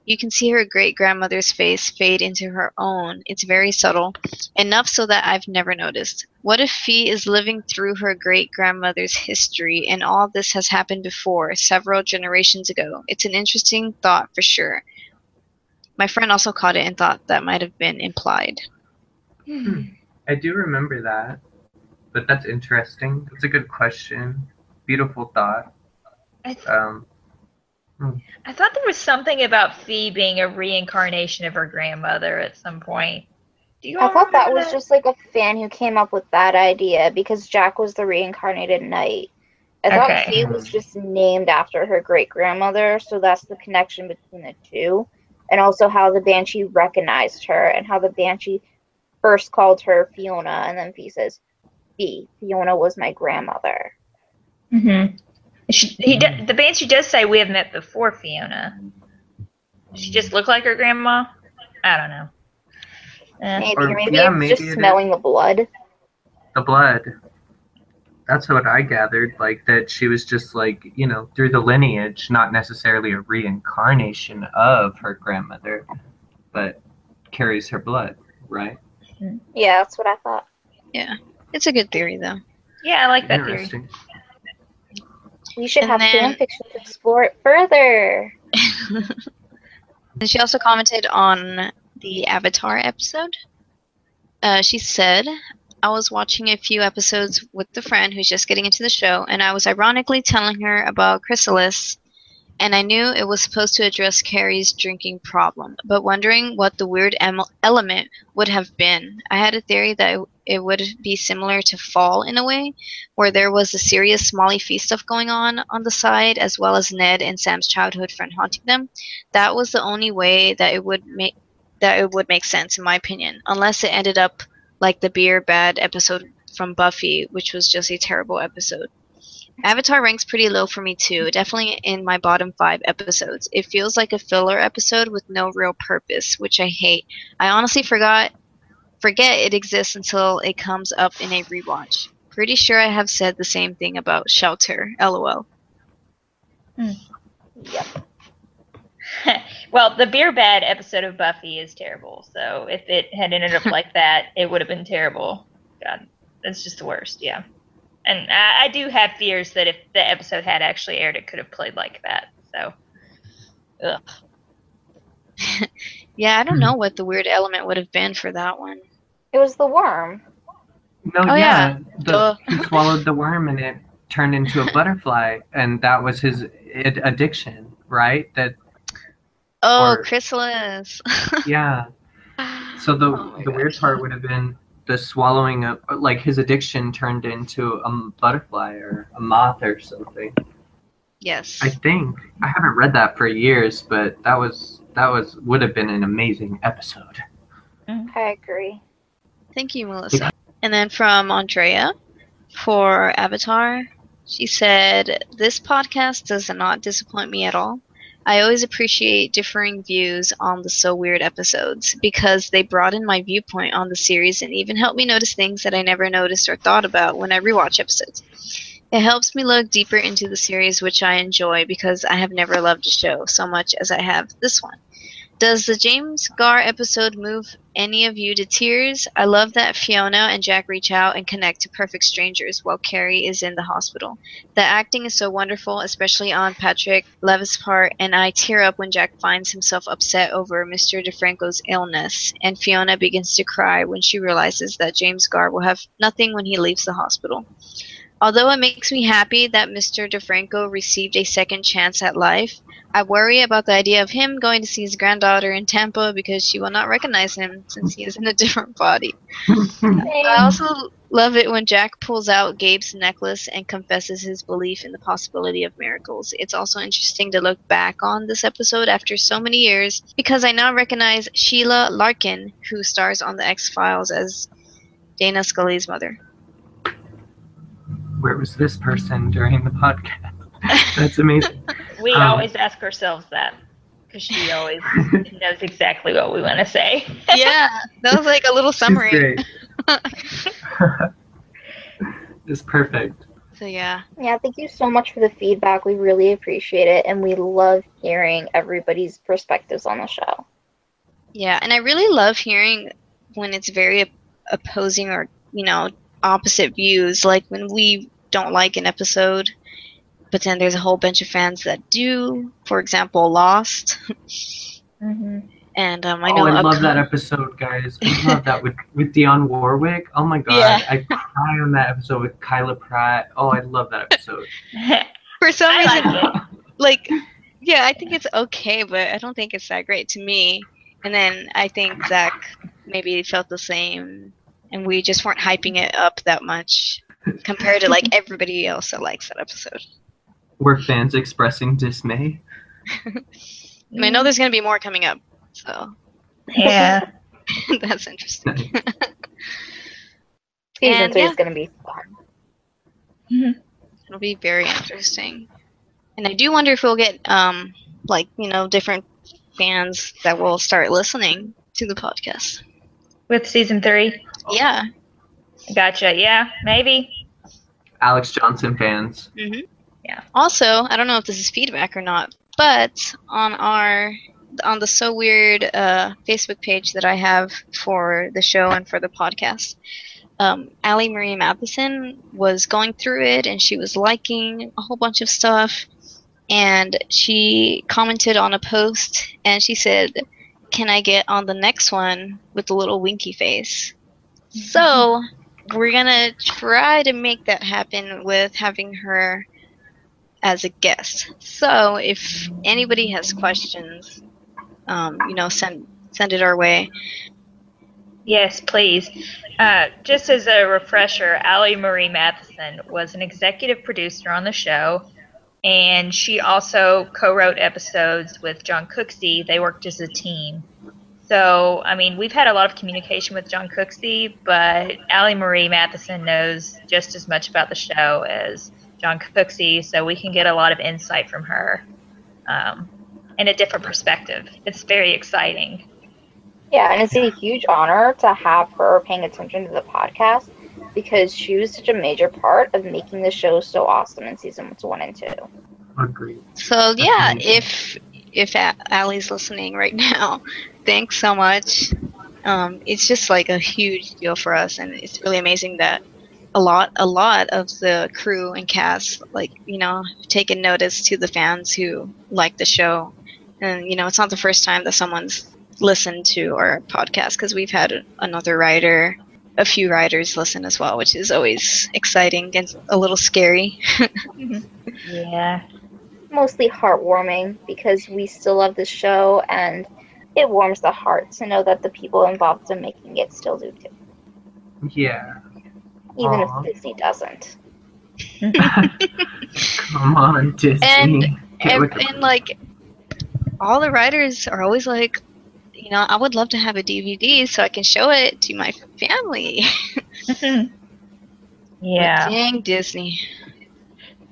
you can see her great grandmother's face fade into her own. It's very subtle, enough so that I've never noticed. What if Fi is living through her great grandmother's history and all this has happened before, several generations ago? It's an interesting thought for sure. My friend also caught it and thought that might have been implied. Hmm. I do remember that, but that's interesting. That's a good question beautiful thought. I, th- Um, I thought there was something about Fi being a reincarnation of her grandmother at some point. Do you? I all thought that remember was just like a fan who came up with that idea because Jack was the reincarnated knight. I thought Okay. Fi was just named after her great grandmother, so that's the connection between the two. And also how the Banshee recognized her and how the Banshee first called her Fiona and then Fi says, Fi, Fiona was my grandmother. Mm-hmm. She, he d- the Banshee does say we have met before, Fiona. She just looked like her grandma. I don't know. Eh. Maybe, Or- or maybe yeah, maybe just it is. smelling the blood. the blood. That's what I gathered. Like that she was just like, you know, through the lineage, not necessarily a reincarnation of her grandmother, but carries her blood, right? Yeah, that's what I thought. It's a good theory, though. Yeah, I like that theory. Interesting. We should And have then- fan fiction to explore it further. And she also commented on the Avatar episode. Uh, she said, I was watching a few episodes with the friend who's just getting into the show, and I was ironically telling her about Chrysalis, and I knew it was supposed to address Carrie's drinking problem, but wondering what the weird em- element would have been. I had a theory that it, would be similar to Fall in a way, where there was a serious Molly Fi stuff going on on the side, as well as Ned and Sam's childhood friend haunting them. That was the only way that it would make that it would make sense in my opinion unless it ended up like the beer bad episode from buffy which was just a terrible episode. Avatar ranks pretty low for me too definitely in my bottom five episodes. It feels like a filler episode with no real purpose which i hate. I honestly forgot forget it exists until it comes up in a rewatch pretty sure i have said the same thing about shelter lol hmm. Yep. well, the beer bad episode of Buffy is terrible. So if it had ended up like that, it would have been terrible. God, that's just the worst. Yeah. And I, I do have fears that if the episode had actually aired, it could have played like that. So, ugh. yeah i don't hmm. know what the weird element would have been for that one It was the worm. No, Oh, yeah. The, Duh. he swallowed the worm and it turned into a butterfly, and that was his ad- addiction, right? That Oh, Or- chrysalis. yeah. So the Oh the weird gosh. part would have been the swallowing of like his addiction turned into a butterfly or a moth or something. yes. I think I haven't read that for years, but that was that was would have been an amazing episode. I agree. Thank you, Melissa. And then from Andrea for Avatar, she said, This podcast does not disappoint me at all. I always appreciate differing views on the So Weird episodes because they broaden my viewpoint on the series and even help me notice things that I never noticed or thought about when I rewatch episodes. It helps me look deeper into the series, which I enjoy because I have never loved a show so much as I have this one. Does the James Garr episode move any of you to tears? I love that Fiona and Jack reach out and connect to perfect strangers while Carrie is in the hospital. The acting is so wonderful, especially on Patrick Levis' part, and I tear up when Jack finds himself upset over Mr. DeFranco's illness, and Fiona begins to cry when she realizes that James Garr will have nothing when he leaves the hospital. Although it makes me happy that Mr. DeFranco received a second chance at life, I worry about the idea of him going to see his granddaughter in Tampa because she will not recognize him since he is in a different body. I also love it when Jack pulls out Gabe's necklace and confesses his belief in the possibility of miracles. It's also interesting to look back on this episode after so many years because I now recognize Sheila Larken, who stars on The X Files as Dana Scully's mother. Where was this person during the podcast? That's amazing. we Um, always ask ourselves that because she always knows exactly what we want to say. yeah, that was like a little She's summary. great. it's perfect. So yeah. Yeah, thank you so much for the feedback. We really appreciate it, and we love hearing everybody's perspectives on the show. Yeah, and I really love hearing when it's very opposing or, you know, opposite views. Like when we don't like an episode, but then there's a whole bunch of fans that do. For example, Lost. Mm-hmm. And um, I know oh, I love upcom- that episode, guys. I love that with with Dionne Warwick. Oh my god, Yeah. I cry on that episode with Kyla Pratt. Oh, I love that episode. for some I reason like like yeah i think it's okay but i don't think it's that great to me and then i think zach maybe felt the same and we just weren't hyping it up that much compared to like everybody else that likes that episode Were fans expressing dismay? I, mean, I know there's going to be more coming up so yeah. that's interesting Season And, three yeah. is going to be fun. it'll be very interesting and i do wonder if we'll get um like you know different fans that will start listening to the podcast With season three. Yeah Gotcha. Yeah, maybe. Alex Johnson fans. Yeah. Also, I don't know if this is feedback or not, but on our on the so weird uh, Facebook page that I have for the show and for the podcast, um, Ali Marie Matheson was going through it and she was liking a whole bunch of stuff, and she commented on a post and she said, "Can I get on the next one with the little winky face?" So we're gonna try to make that happen with having her as a guest. So if anybody has questions, um, you know, send send it our way. Yes, please. Uh, just as a refresher, Ali Marie Matheson was an executive producer on the show, and she also co-wrote episodes with Jon Cooksey. They worked as a team. So, I mean, we've had a lot of communication with Jon Cooksey, but Ali Marie Matheson knows just as much about the show as Jon Cooksey, so we can get a lot of insight from her um, and a different perspective. It's very exciting. Yeah, and it's a huge honor to have her paying attention to the podcast because she was such a major part of making the show so awesome in seasons one and two. Agreed. So yeah, amazing. if if Ali's listening right now, thanks so much. Um, it's just like a huge deal for us, and it's really amazing that a lot a lot of the crew and cast like you know taken notice to the fans who like the show, and you know it's not the first time that someone's listened to our podcast because we've had another writer. A few writers listen as well, which is always exciting and a little scary. Yeah. Mostly heartwarming because we still love the show and it warms the heart to know that the people involved in making it still do too, Yeah. even Aw. if Disney doesn't. Come on, Disney. And- Get and, and like all the writers are always like you know i would love to have a dvd so i can show it to my family yeah. But dang disney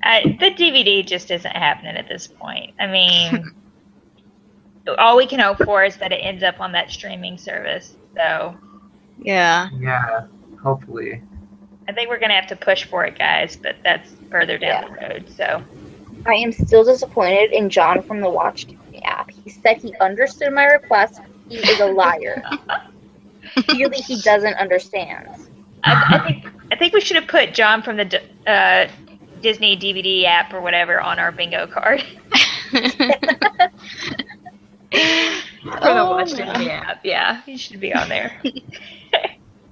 I, the DVD just isn't happening at this point. I mean, all we can hope for is that it ends up on that streaming service. So yeah yeah. Hopefully. I think we're gonna have to push for it, guys. But that's further down the road. So I am still disappointed in John from the Watch TV app. He said he understood my request. He is a liar. Clearly, he doesn't understand. I, I think I think we should have put John from the uh, Disney DVD app or whatever on our bingo card. For the Oh, Watch no. TV app, yeah, he should be on there.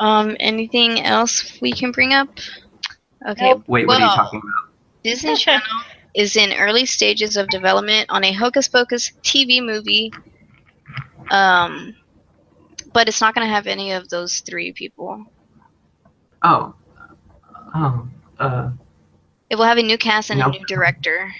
um anything else we can bring up okay Nope. Wait, what are you talking about? disney channel is in early stages of development on a hocus pocus tv movie um but it's not going to have any of those three people Oh. Oh. Uh. It will have a new cast and a new director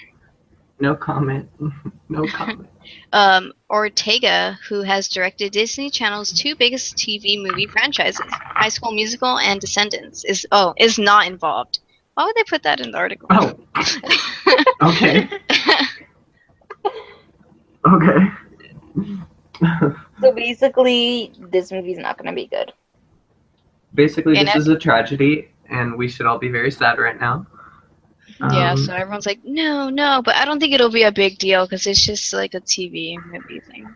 No comment. no comment. um, Ortega, who has directed Disney Channel's two biggest TV movie franchises, High School Musical and Descendants, is oh is not involved. Why would they put that in the article? Oh. Okay. Okay. So basically, this movie's not going to be good. Basically, And this it- is a tragedy, and we should all be very sad right now. Yeah, Um, so everyone's like, no, no, but I don't think it'll be a big deal because it's just like a TV movie thing.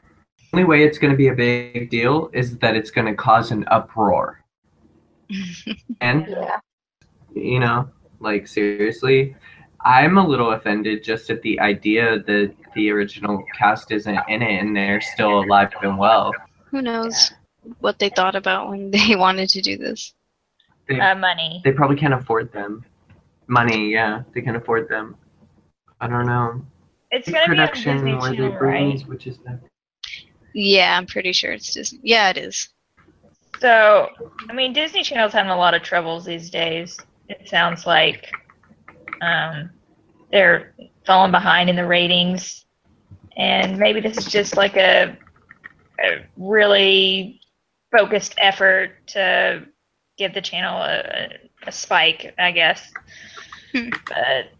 only way it's going to be a big deal is that it's going to cause an uproar. And Yeah. you know, like seriously, I'm a little offended just at the idea that the original cast isn't in it and they're still alive and well. Who knows what they thought about when they wanted to do this? They, Uh, money. they probably can't afford them. Money, yeah, they can afford them. I don't know. It's gonna be on Production Disney where they Channel, bring right? these witches back. Yeah, I'm pretty sure it's Disney. Yeah, it is. So, I mean, Disney Channel's having a lot of troubles these days. It sounds like um, they're falling behind in the ratings, and maybe this is just like a, a really focused effort to give the channel a, a spike, I guess. But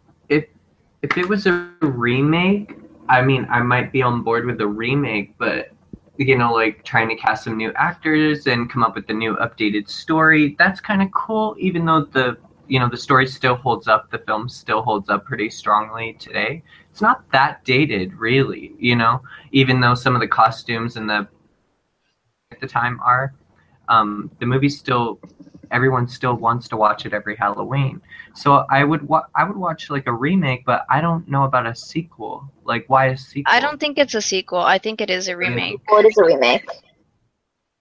If it was a remake, I mean, I might be on board with the remake, but you know, like trying to cast some new actors and come up with a new updated story, that's kind of cool. Even though the you know the story still holds up, the film still holds up pretty strongly today. It's not that dated, really. You know, even though some of the costumes and the at the time are, um, the movie still everyone still wants to watch it every Halloween. So I would wa- I would watch like a remake, but I don't know about a sequel. Like why a sequel? I don't think it's a sequel. I think it is a remake. Well, it is a remake.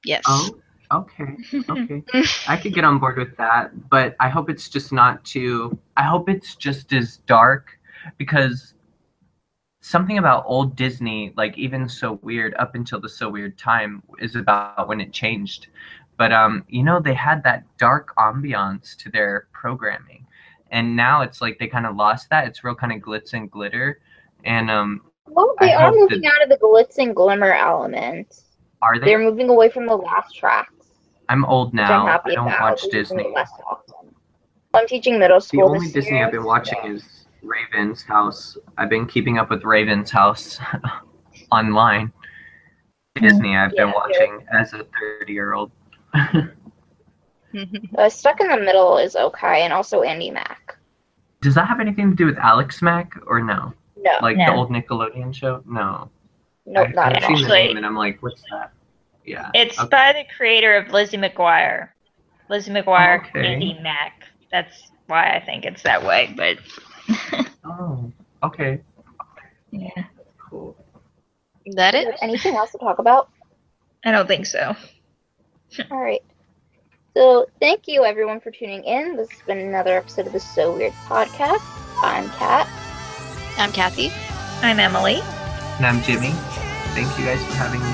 Yes. Oh, okay, okay. I could get on board with that, but I hope it's just not too. I hope it's just as dark because something about old Disney, like even so weird up until the so weird time, is about when it changed. But um, you know, they had that dark ambiance to their programming, and now it's like they kind of lost that. It's real kind of glitz and glitter, and um, Well, they I are moving that- out of the glitz and glimmer element. are they? They're moving away from the last tracks, I'm old now. I'm I don't about. watch They're using it Disney. I'm teaching middle school. The only Disney year, I've been watching is Raven's House. I've been keeping up with Raven's House online. Disney I've been Yeah, watching as a 30 year old. Uh, Stuck in the Middle is okay, and also Andi Mack. Does that have anything to do with Alex Mack or no? No, Like the old Nickelodeon show? No. no, I, not I've seen all. the Actually- name and I'm like, what's that? Yeah. it's Okay. by the creator of Lizzie McGuire. Lizzie McGuire, Okay. Andi Mack. That's why I think it's that way. But Oh, okay. yeah, Cool. Is that it? Anything else to talk about? I don't think so. All right. So thank you everyone for tuning in. This has been another episode of the So Weird podcast. I'm Kat. I'm Kathy. I'm Emily. And I'm Jimmy. Thank you guys for having me.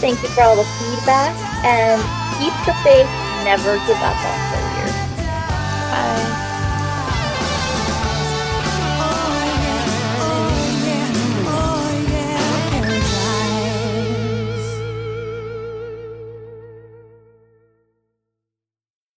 Thank you for all the feedback and keep the faith. Never give up on So Weird. Bye.